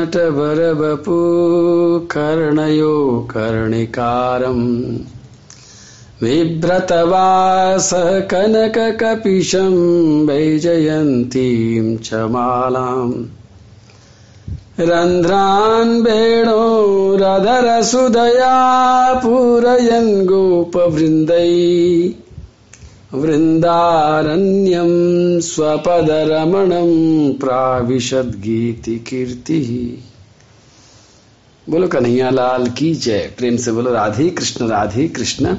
नटवरवपु कर्णयो कर्णिकारम्। बिभ्रतवासः कनककपिशं वैजयन्तीं च मालाम्। रन्ध्रान् वेणोरधरसुदया पूरयन् गोपवृन्दै। वृन्दारण्यं स्वपदरमणं प्राविशद्गीतिकीर्तिः। बोलो कन्हैया लाल की जय। प्रेम से बोलो, राधे कृष्ण राधे कृष्ण।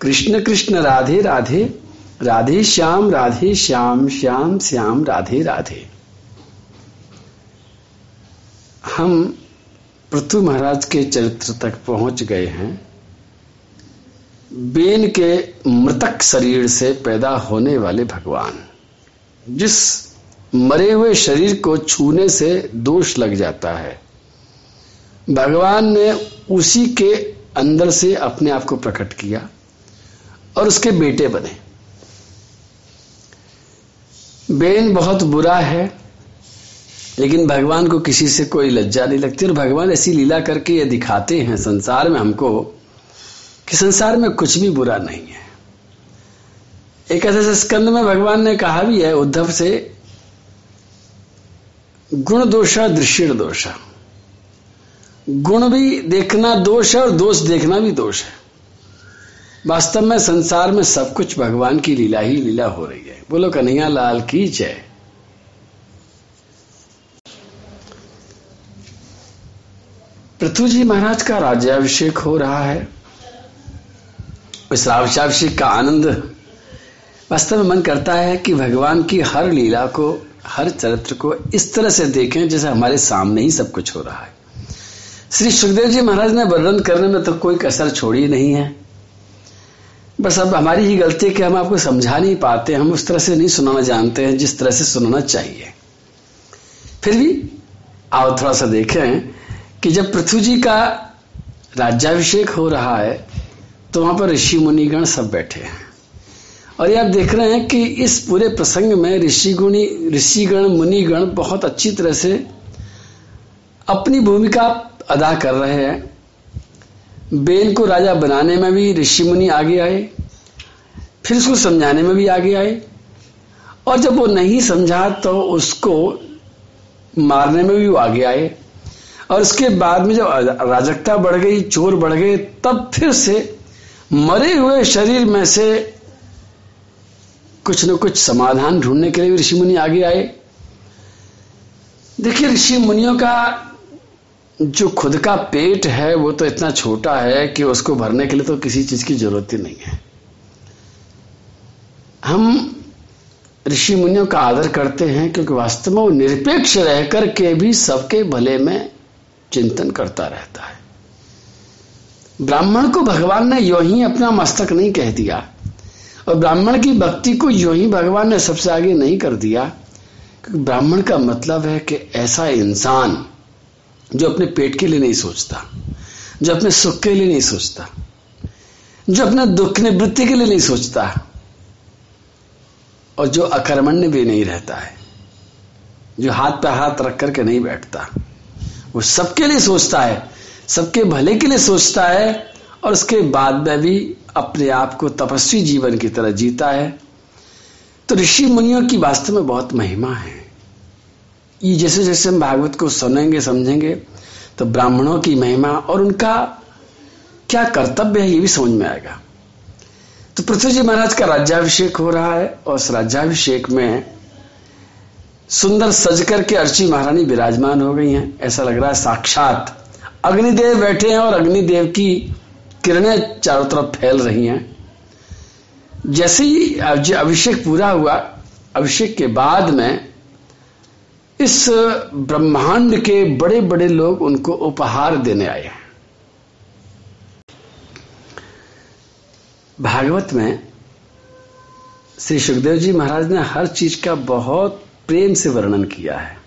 कृष्ण कृष्ण, राधे राधे। राधे श्याम राधे श्याम श्याम श्याम, राधे राधे। हम पृथु महाराज के चरित्र तक पहुँच गए हैं। बेन के मृतक शरीर से पैदा होने वाले भगवान। जिस मरे हुए शरीर को छूने से दोष लग जाता है, भगवान ने उसी के अंदर से अपने आप को प्रकट किया और उसके बेटे बने। बेन बहुत बुरा है, लेकिन भगवान को किसी से कोई लज्जा नहीं लगती और भगवान ऐसी लीला करके ये दिखाते हैं संसार में हमको। कि संसार में कुछ भी बुरा नहीं है। एक ऐसे स्कंद में भगवान ने कहा भी है, उद्धव से, गुण दोषा दृश्य दोषा गुण भी देखना दोष है और दोष देखना भी दोष है। वास्तव में संसार में सब कुछ भगवान की लीला ही लीला हो रही है। बोलो, कन्हैया लाल की जय। पृथ्वी जी महाराज का राज्याभिषेक हो रहा है। इस राज्याभिषेक का आनंद वास्तव में मन करता है कि भगवान की हर लीला को, हर चरित्र को इस तरह से देखें जैसे हमारे सामने ही सब कुछ हो रहा है। श्री सुखदेव जी महाराज ने वर्णन करने में तो कोई कसर छोड़ी नहीं है। बस अब हमारी ही गलती है कि हम आपको समझा नहीं पाते, हम उस तरह से नहीं सुनाना जानते हैं जिस तरह से सुनाना चाहिए। फिर भी आओ थोड़ा सा देखें कि जब पृथ्वी जी का राज्याभिषेक हो रहा है तो वहाँ पर ऋषि मुनिगण सब बैठे हैं। और ये आप देख रहे हैं कि इस पूरे प्रसंग में ऋषि गुणी ऋषिगण, मुनिगण बहुत अच्छी तरह से अपनी भूमिका अदा कर रहे हैं। बेन को राजा बनाने में भी ऋषि मुनि आगे आए, फिर उसको समझाने में भी आगे आए। और जब वो नहीं समझा तो उसको मारने में भी वो आगे आए। और उसके बाद में जब राजकता बढ़ गई, चोर बढ़ गए, तब फिर से मरे हुए शरीर में से कुछ न कुछ समाधान ढूँढने के लिए ऋषि मुनि आगे आए। देखिए, ऋषि मुनियों का जो खुद का पेट है, वो तो इतना छोटा है कि उसको भरने के लिए तो किसी चीज़ की ज़रूरत ही नहीं है। हम ऋषि मुनियों का आदर करते हैं क्योंकि वास्तव में वो निरपेक्ष रहकर के भी सबके भले में चिंतन करता रहता है। ब्राह्मण को भगवान ने यो ही अपना मस्तक नहीं कह दिया। और ब्राह्मण की भक्ति को यो ही भगवान ने सबसे आगे नहीं कर दिया। क्योंकि ब्राह्मण का मतलब है कि ऐसा इंसान जो अपने पेट के लिए नहीं सोचता, जो अपने सुख के लिए नहीं सोचता, जो अपने दुख निवृत्ति के लिए नहीं सोचता, और जो अकर्मण्य भी नहीं रहता है, जो हाथ पे हाथ रख करके नहीं बैठता, वो सबके लिए सोचता है। सबके भले के लिए सोचता है और उसके बाद में भी अपने आप को तपस्वी जीवन की तरह जीता है। तो ऋषि मुनियों की वास्तव में बहुत महिमा है। ये जैसे जैसे हम भागवत को सुनेंगे, समझेंगे तो ब्राह्मणों की महिमा और उनका क्या कर्तव्य है ये भी समझ में आएगा। तो पृथ्वी जी महाराज का राज्याभिषेक हो रहा है और उस राज्याभिषेक में सुंदर सज करके अर्ची महारानी विराजमान हो गई हैं। ऐसा लग रहा है साक्षात अग्निदेव बैठे हैं और अग्निदेव की किरणें चारों तरफ़ फैल रही हैं। जैसे ही अभिषेक पूरा हुआ, अभिषेक के बाद में इस ब्रह्मांड के बड़े बड़े लोग उनको उपहार देने आए हैं। भागवत में श्री सुखदेव जी महाराज ने हर चीज़ का बहुत प्रेम से वर्णन किया है।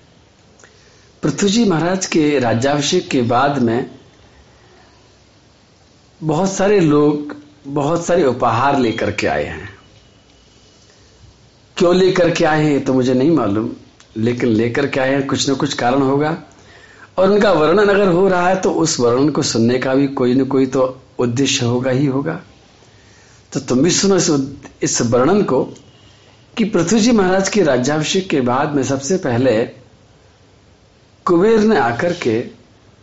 पृथ्वी जी महाराज के राज्याभिषेक के बाद में बहुत सारे लोग बहुत सारे उपहार लेकर के आए हैं। क्यों लेकर के आए हैं तो मुझे नहीं मालूम लेकिन लेकर के आए हैं कुछ न कुछ कारण होगा। और उनका वर्णन अगर हो रहा है तो उस वर्णन को सुनने का भी कोई न कोई तो उद्देश्य होगा ही होगा। तो तुम भी सुनो इस, इस वर्णन को कि पृथ्वी जी महाराज के राज्याभिषेक के बाद में सबसे पहले कुबेर ने आकर के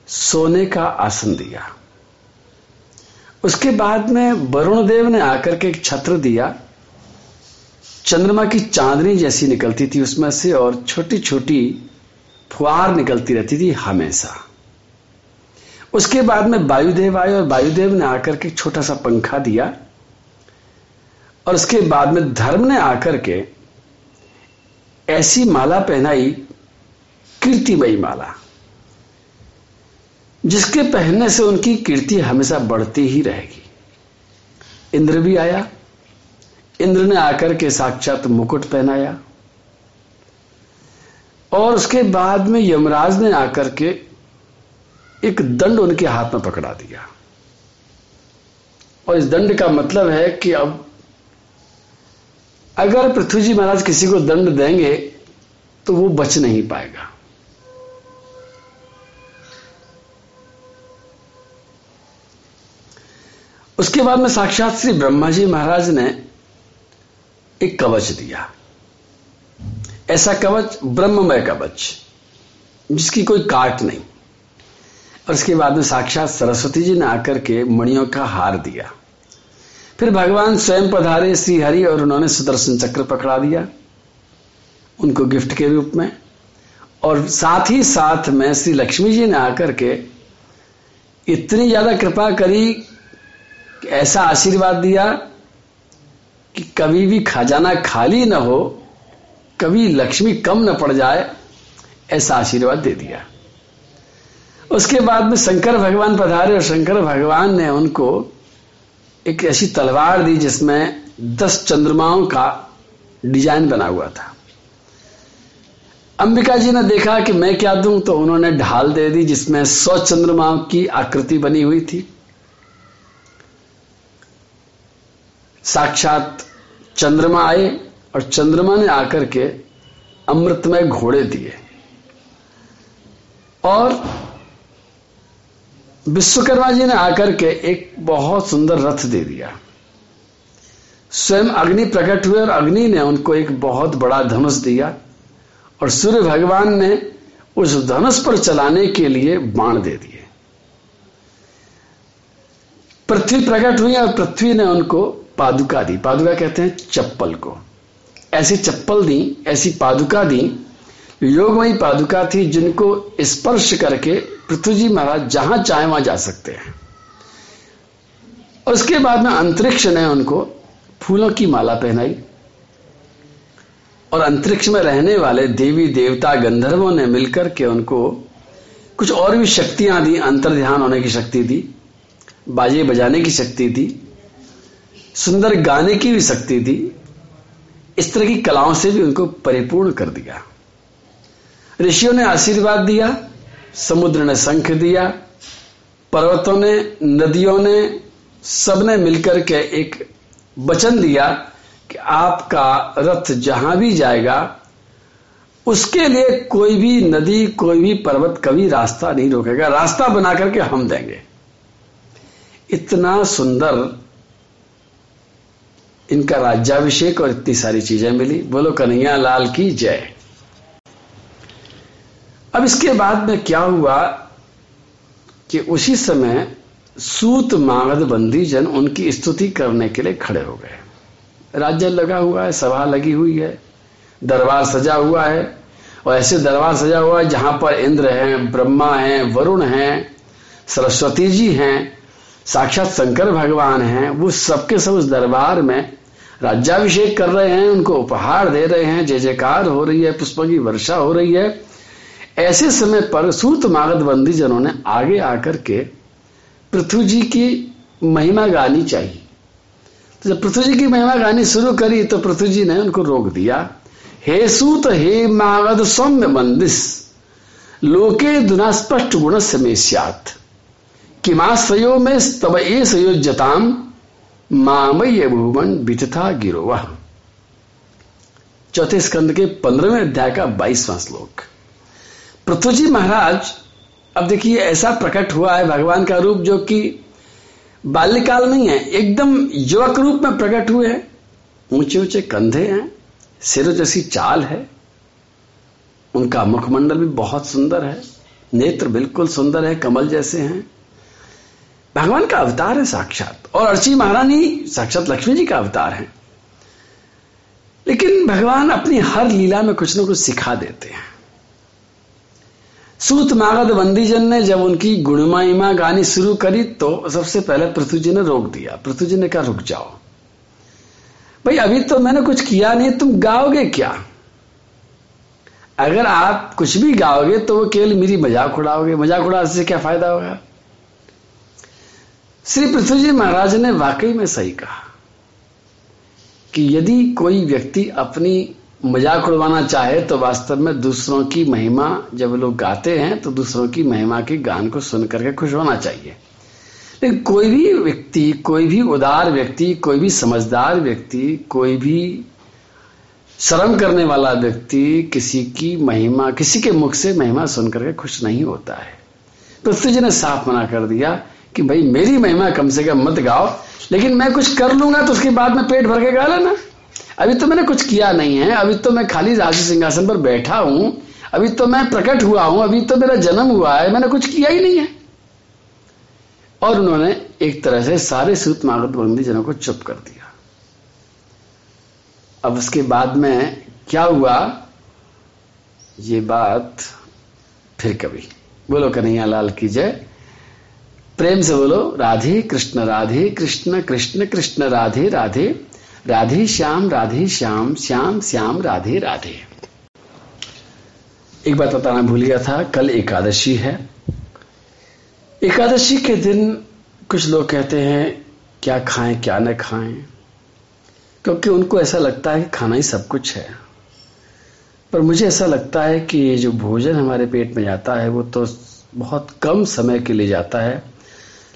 सोने का आसन दिया। उसके बाद में वरुण देव ने आकर के एक छत्र दिया। चंद्रमा की चांदनी जैसी निकलती थी उसमें से और छोटी छोटी फुहार निकलती रहती थी हमेशा। उसके बाद में वायुदेव आए और वायुदेव ने आकर के छोटा सा पंखा दिया। और उसके बाद में धर्म ने आकर के ऐसी माला पहनाई कीर्तिमयी माला। जिसके पहनने से उनकी कीर्ति हमेशा बढ़ती ही रहेगी। इंद्र भी आया। इंद्र ने आकर के साक्षात मुकुट पहनाया। और उसके बाद में यमराज ने आकर के एक दंड उनके हाथ में पकड़ा दिया। और इस दंड का मतलब है कि अब अगर पृथ्वी जी महाराज किसी को दंड देंगे तो वो बच नहीं पाएगा। उसके बाद में साक्षात श्री ब्रह्मा जी महाराज ने एक कवच दिया। ऐसा कवच ब्रह्ममय कवच, जिसकी कोई काट नहीं। और उसके बाद में साक्षात सरस्वती जी ने आकर के मणियों का हार दिया। फिर भगवान स्वयं पधारे श्री हरि और उन्होंने सुदर्शन चक्र पकड़ा दिया, उनको गिफ्ट के रूप में। और साथ ही साथ में श्री लक्ष्मी जी ने आकर के इतनी ज़्यादा कृपा करी ऐसा आशीर्वाद दिया कि कभी भी खजाना खाली न हो, कभी लक्ष्मी कम न पड़ जाए, ऐसा आशीर्वाद दे दिया। उसके बाद में शंकर भगवान पधारे और शंकर भगवान ने उनको एक ऐसी तलवार दी जिसमें दस चंद्रमाओं का डिज़ाइन बना हुआ था। अंबिका जी ने देखा कि मैं क्या दूँ तो उन्होंने ढाल दे दी जिसमें सौ चंद्रमाओं की आकृति बनी हुई थी। साक्षात चंद्रमा आए और चंद्रमा ने आकर के अमृतमय घोड़े दिए। और विश्वकर्मा जी ने आकर के एक बहुत सुंदर रथ दे दिया। स्वयं अग्नि प्रकट हुए और अग्नि ने उनको एक बहुत बड़ा धनुष दिया और सूर्य भगवान ने उस धनुष पर चलाने के लिए बाण दे दिए। पृथ्वी प्रकट हुई और पृथ्वी ने उनको पादुका दी। पादुका कहते हैं चप्पल को। ऐसी चप्पल दी, ऐसी पादुका दी, योगमयी पादुका थी जिनको स्पर्श करके पृथ्वी जी महाराज जहाँ चाहे वहाँ जा सकते हैं। उसके बाद में अंतरिक्ष ने उनको फूलों की माला पहनाई। और अंतरिक्ष में रहने वाले देवी देवता गंधर्वों ने मिलकर के उनको कुछ और भी शक्तियाँ दी अंतर ध्यान होने की शक्ति दी, बाजे बजाने की शक्ति दी। सुंदर गाने की भी शक्ति थी, इस तरह की कलाओं से भी उनको परिपूर्ण कर दिया। ऋषियों ने आशीर्वाद दिया, समुद्र ने शंख दिया, पर्वतों ने, नदियों ने, सबने मिलकर के एक वचन दिया कि आपका रथ जहाँ भी जाएगा, उसके लिए कोई भी नदी, कोई भी पर्वत कभी रास्ता नहीं रोकेगा। रास्ता बना करके हम देंगे। इतना सुंदर इनका राज्याभिषेक और इतनी सारी चीज़ें मिली। बोलो, कन्हैया लाल की जय। अब इसके बाद में क्या हुआ कि उसी समय सूत मागध बंदी जन उनकी स्तुति करने के लिए खड़े हो गए। राज्य लगा हुआ है, सभा लगी हुई है, दरबार सजा हुआ है, और ऐसे दरबार सजा हुआ है जहाँ पर इंद्र हैं, ब्रह्मा हैं, वरुण हैं, सरस्वती जी हैं, साक्षात शंकर भगवान हैं, वो सबके सब उस दरबार में राज्याभिषेक कर रहे हैं, उनको उपहार दे रहे हैं, जय जयकार हो रही है, पुष्प की वर्षा हो रही है। ऐसे समय पर सूत मागध बंदी जनों ने आगे आकर के पृथ्वी जी की महिमा गानी चाहिए। तो जब पृथ्वी जी की महिमा गानी शुरू करी तो पृथ्वी जी ने उनको रोक दिया। हे सूत, हे मागध, सौम्य बंदिस लोके दुना स्पष्ट गुण समेश्यात किमाश्रयो में तब ए सयोजताम मामय भुवन बितथा गिरोवा। चौथे स्कंद के पंद्रहवें अध्याय का बाईसवां श्लोक। पृथ्वी जी महाराज, अब देखिए ऐसा प्रकट हुआ है भगवान का रूप जो कि बाल्यकाल नहीं है एकदम युवक रूप में प्रकट हुए हैं। ऊँचे ऊँचे कंधे हैं, सिर जैसी चाल है। उनका मुखमंडल भी बहुत सुंदर है, नेत्र बिल्कुल सुंदर है, कमल जैसे हैं। भगवान का अवतार है साक्षात। और अर्ची महारानी साक्षात लक्ष्मी जी का अवतार है। लेकिन भगवान अपनी हर लीला में कुछ ना कुछ सिखा देते हैं। सूत मागध बंदीजन ने जब उनकी गुणमाइमा गानी शुरू करी तो सबसे पहले पृथ्वी जी ने रोक दिया। पृथ्वी जी ने कहा, रुक जाओ। भाई, अभी तो मैंने कुछ किया नहीं, तुम गाओगे क्या? अगर आप कुछ भी गाओगे तो वो केवल मेरी मज़ाक उड़ाओगे। मज़ाक उड़ा से क्या फ़ायदा होगा? श्री पृथ्वी जी महाराज ने वाकई में सही कहा कि यदि कोई व्यक्ति अपनी मज़ाक उड़वाना चाहे तो वास्तव में दूसरों की महिमा, जब लोग गाते हैं तो दूसरों की महिमा के गान को सुन करके खुश होना चाहिए। लेकिन कोई भी व्यक्ति, कोई भी उदार व्यक्ति, कोई भी समझदार व्यक्ति, कोई भी शर्म करने वाला व्यक्ति किसी की महिमा, किसी के मुख से महिमा सुन करके खुश नहीं होता है। पृथ्वी जी ने साफ़ मना कर दिया कि भाई मेरी महिमा कम से कम मत गाओ, लेकिन मैं कुछ कर लूँगा तो उसके बाद में पेट भर के गा लेना। अभी तो मैंने कुछ किया नहीं है, अभी तो मैं खाली राजू सिंहासन पर बैठा हूँ, अभी तो मैं प्रकट हुआ हूँ, अभी तो मेरा जन्म हुआ है, मैंने कुछ किया ही नहीं है। और उन्होंने एक तरह से सारे सूत मागत बंदी जनों को चुप कर दिया। अब उसके बाद में क्या हुआ? ये बात फिर कभी। बोलो कन्हैया लाल की जय। प्रेम से बोलो, राधे कृष्ण राधे कृष्ण कृष्ण कृष्ण, राधे राधे राधे श्याम राधे श्याम श्याम श्याम, राधे राधे। एक बात बताना भूल गया था, कल एकादशी है। एकादशी के दिन कुछ लोग कहते हैं, क्या खाएँ, क्या न खाएँ। क्योंकि उनको ऐसा लगता है कि खाना ही सब कुछ है। पर मुझे ऐसा लगता है कि ये जो भोजन हमारे पेट में जाता है, वो तो बहुत कम समय के लिए जाता है।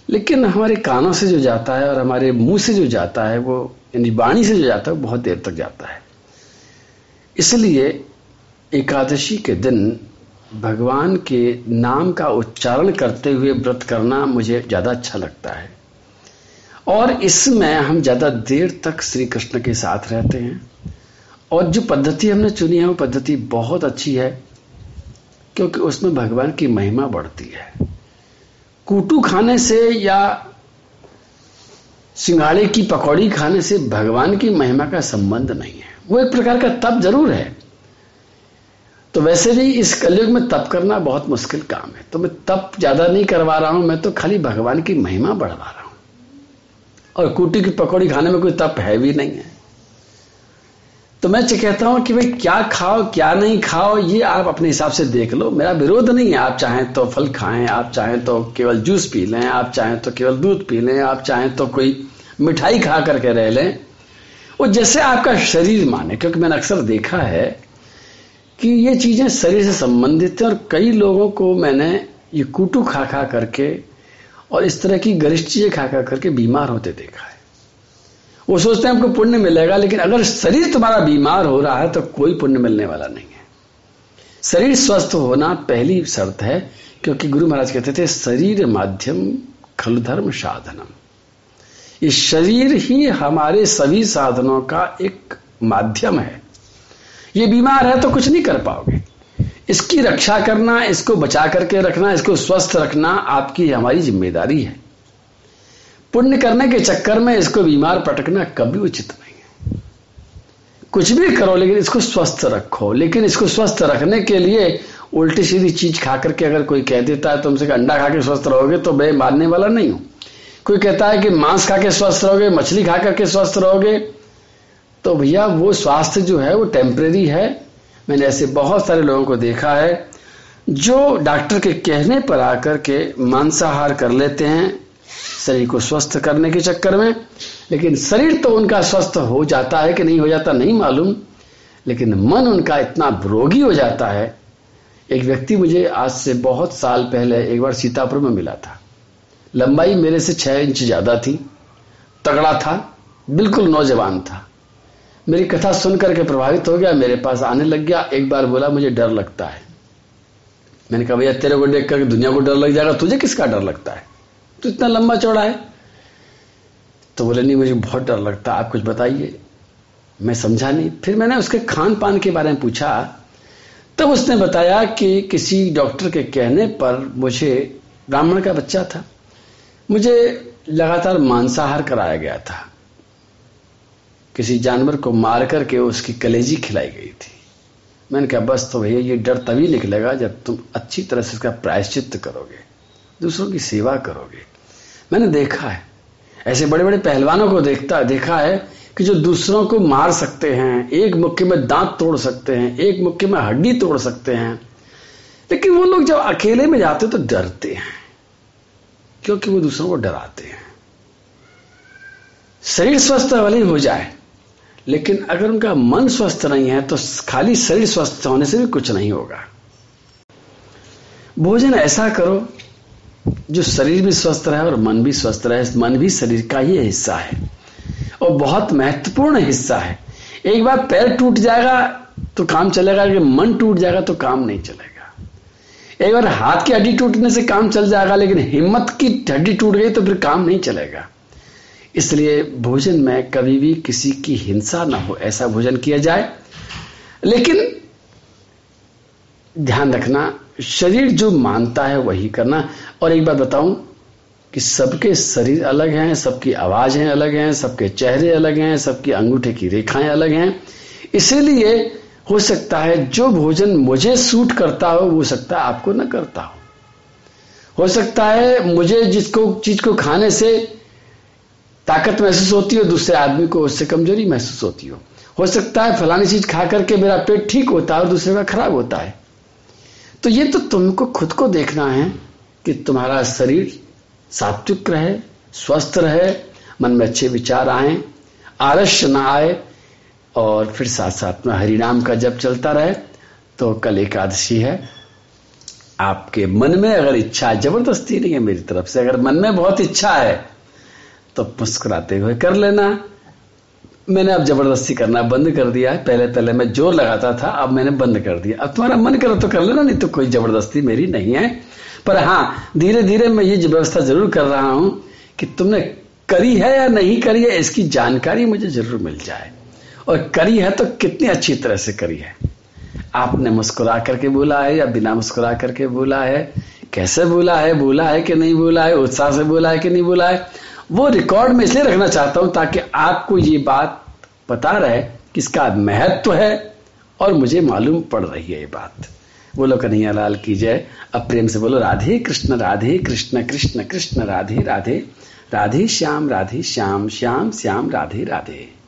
लेकिन हमारे कानों से जो जाता है और हमारे मुँह से जो जाता है, वो यानी वाणी से जो जाता है बहुत देर तक जाता है। इसलिए एकादशी के दिन भगवान के नाम का उच्चारण करते हुए व्रत करना मुझे ज़्यादा अच्छा लगता है। और इसमें हम ज़्यादा देर तक श्री कृष्ण के साथ रहते हैं। और जो पद्धति हमने चुनी है, वो पद्धति बहुत अच्छी है, क्योंकि उसमें भगवान की महिमा बढ़ती है। कूटू खाने से या सिंगाड़े की पकौड़ी खाने से भगवान की महिमा का संबंध नहीं है। वो एक प्रकार का तप ज़रूर है। तो वैसे भी इस कलयुग में तप करना बहुत मुश्किल काम है। तो मैं तप ज़्यादा नहीं करवा रहा हूँ, मैं तो खाली भगवान की महिमा बढ़वा रहा हूँ। और कूटी की पकौड़ी खाने में कोई तप है भी नहीं है। तो मैं कहता हूँ कि भाई, क्या खाओ, क्या नहीं खाओ, ये आप अपने हिसाब से देख लो। मेरा विरोध नहीं है, आप चाहें तो फल खाएँ, आप चाहें तो केवल जूस पी लें, आप चाहें तो केवल दूध पी लें, आप चाहें तो कोई मिठाई खा करके रह लें। वो जैसे आपका शरीर माने, क्योंकि मैंने अक्सर देखा है कि ये चीज़ें शरीर से संबंधित है और कई लोगों को मैंने ये कुटू खा खा करके और इस तरह की गरिष्ठ चीज़ें खा खा करके बीमार होते देखा है। वो सोचते हैं हमको पुण्य मिलेगा, लेकिन अगर शरीर तुम्हारा बीमार हो रहा है तो कोई पुण्य मिलने वाला नहीं है। शरीर स्वस्थ होना पहली शर्त है, क्योंकि गुरु महाराज कहते थे, शरीर माध्यम खल धर्म साधनम। ये शरीर ही हमारे सभी साधनों का एक माध्यम है। ये बीमार है तो कुछ नहीं कर पाओगे। इसकी रक्षा करना, इसको बचा करके रखना, इसको स्वस्थ रखना आपकी हमारी ज़िम्मेदारी है। पुण्य करने के चक्कर में इसको बीमार पटकना कभी उचित नहीं है। कुछ भी करो, लेकिन इसको स्वस्थ रखो। लेकिन इसको स्वस्थ रखने के लिए उल्टी सीधी चीज़ खा करके अगर कोई कह देता है तुमसे अंडा खा के स्वस्थ रहोगे तो मैं मानने वाला नहीं हूँ। कोई कहता है कि मांस खा के स्वस्थ रहोगे, मछली खा करके स्वस्थ रहोगे तो भैया वो स्वास्थ्य जो है, वो टेम्परेरी है। मैंने ऐसे बहुत सारे लोगों को देखा है, जो डॉक्टर के कहने पर आकर के मांसाहार कर लेते हैं शरीर को स्वस्थ करने के चक्कर में, लेकिन शरीर तो उनका स्वस्थ हो जाता है कि नहीं हो जाता नहीं मालूम, लेकिन मन उनका इतना रोगी हो जाता है। एक व्यक्ति मुझे आज से बहुत साल पहले एक बार सीतापुर में मिला था। लंबाई मेरे से छह इंच ज़्यादा थी, तगड़ा था, बिल्कुल नौजवान था। मेरी कथा सुनकर के प्रभावित हो गया, मेरे पास आने लग गया, एक बार बोला, मुझे डर लगता है। मैंने कहा, भैया, तेरे को देख कर दुनिया को डर लग जाएगा, तुझे किसका डर लगता है? तो इतना लंबा चौड़ा है। तो बोले, नहीं, मुझे बहुत डर लगता, आप कुछ बताइए। मैं समझा नहीं। फिर मैंने उसके खान पान के बारे में पूछा। तब उसने बताया कि किसी डॉक्टर के कहने पर मुझे ब्राह्मण का बच्चा था। मुझे लगातार मांसाहार कराया गया था। किसी जानवर को मार करके उसकी कलेजी खिलाई गई थी। मैंने कहा, बस तो भैया, ये डर तभी निकलेगा जब तुम अच्छी तरह से इसका प्रायश्चित करोगे। दूसरों की सेवा करोगे। मैंने देखा है। ऐसे बड़े बड़े पहलवानों को देखता, देखा है कि जो दूसरों को मार सकते हैं, एक मुक्के में दांत तोड़ सकते हैं, एक मुक्के में हड्डी तोड़ सकते हैं, लेकिन वो लोग जब अकेले में जाते तो डरते हैं, क्योंकि वो दूसरों को डराते हैं। शरीर स्वस्थ भले हो जाए, लेकिन अगर उनका मन स्वस्थ नहीं है तो खाली शरीर स्वस्थ होने से भी कुछ नहीं होगा। भोजन ऐसा करो जो शरीर भी स्वस्थ रहे और मन भी स्वस्थ रहे, मन भी शरीर का ही हिस्सा है और बहुत महत्वपूर्ण हिस्सा है। एक बार पैर टूट जाएगा तो काम चलेगा लेकिन मन टूट जाएगा तो काम नहीं चलेगा। एक बार हाथ की हड्डी टूटने से काम चल जाएगा, लेकिन हिम्मत की हड्डी टूट गई तो फिर काम नहीं चलेगा। इसलिए भोजन में कभी भी किसी की हिंसा ना हो, ऐसा भोजन किया जाए। लेकिन ध्यान रखना शरीर जो मानता है वही करना। और एक बात बताऊँ कि सबके शरीर अलग हैं, सबकी आवाज़ें अलग हैं, सबके चेहरे अलग हैं, सबकी अंगूठे की रेखाएँ अलग हैं। इसीलिए हो सकता है जो भोजन मुझे सूट करता हो, वो सकता है आपको न करता हो। हो सकता है मुझे जिसको, चीज़ को खाने से ताकत महसूस होती हो, दूसरे आदमी को उससे कमज़ोरी महसूस होती हो। हो सकता है फलानी चीज़ खा करके मेरा पेट ठीक होता है और दूसरे का खराब होता है। तो ये तो तुमको खुद को देखना है कि तुम्हारा शरीर सात्विक रहे, स्वस्थ रहे, मन में अच्छे विचार आए, आलस्य ना आए, और फिर साथ साथ में हरिनाम का जब चलता रहे तो कल एकादशी है। आपके मन में अगर इच्छा है, ज़बरदस्ती नहीं है मेरी तरफ़ से, अगर मन में बहुत इच्छा है तो मुस्कुराते हुए कर लेना। मैंने अब ज़बरदस्ती करना बंद कर दिया है। पहले पहले मैं ज़ोर लगाता था, अब मैंने बंद कर दिया। अब तुम्हारा मन करे तो कर लेना, नहीं तो कोई ज़बरदस्ती मेरी नहीं है। पर हाँ धीरे धीरे मैं ये व्यवस्था ज़रूर कर रहा हूँ कि तुमने करी है या नहीं करी है, इसकी जानकारी मुझे ज़रूर मिल जाए। और करी है तो कितनी अच्छी तरह से करी है। आपने मुस्कुरा करके बोला है या बिना मुस्कुरा करके बोला है? कैसे बोला है? बोला है कि नहीं बोला है? उत्साह से बोला है कि नहीं बोला है? वो रिकॉर्ड में इसलिए रखना चाहता हूँ ताकि आपको ये बात पता रहे कि इसका महत्व है और मुझे मालूम पड़ रही है ये बात। बोलो कन्हैया लाल की जय। अब प्रेम से बोलो, राधे कृष्ण राधे कृष्ण कृष्ण कृष्ण, राधे राधे। राधे श्याम राधे श्याम श्याम श्याम, राधे राधे।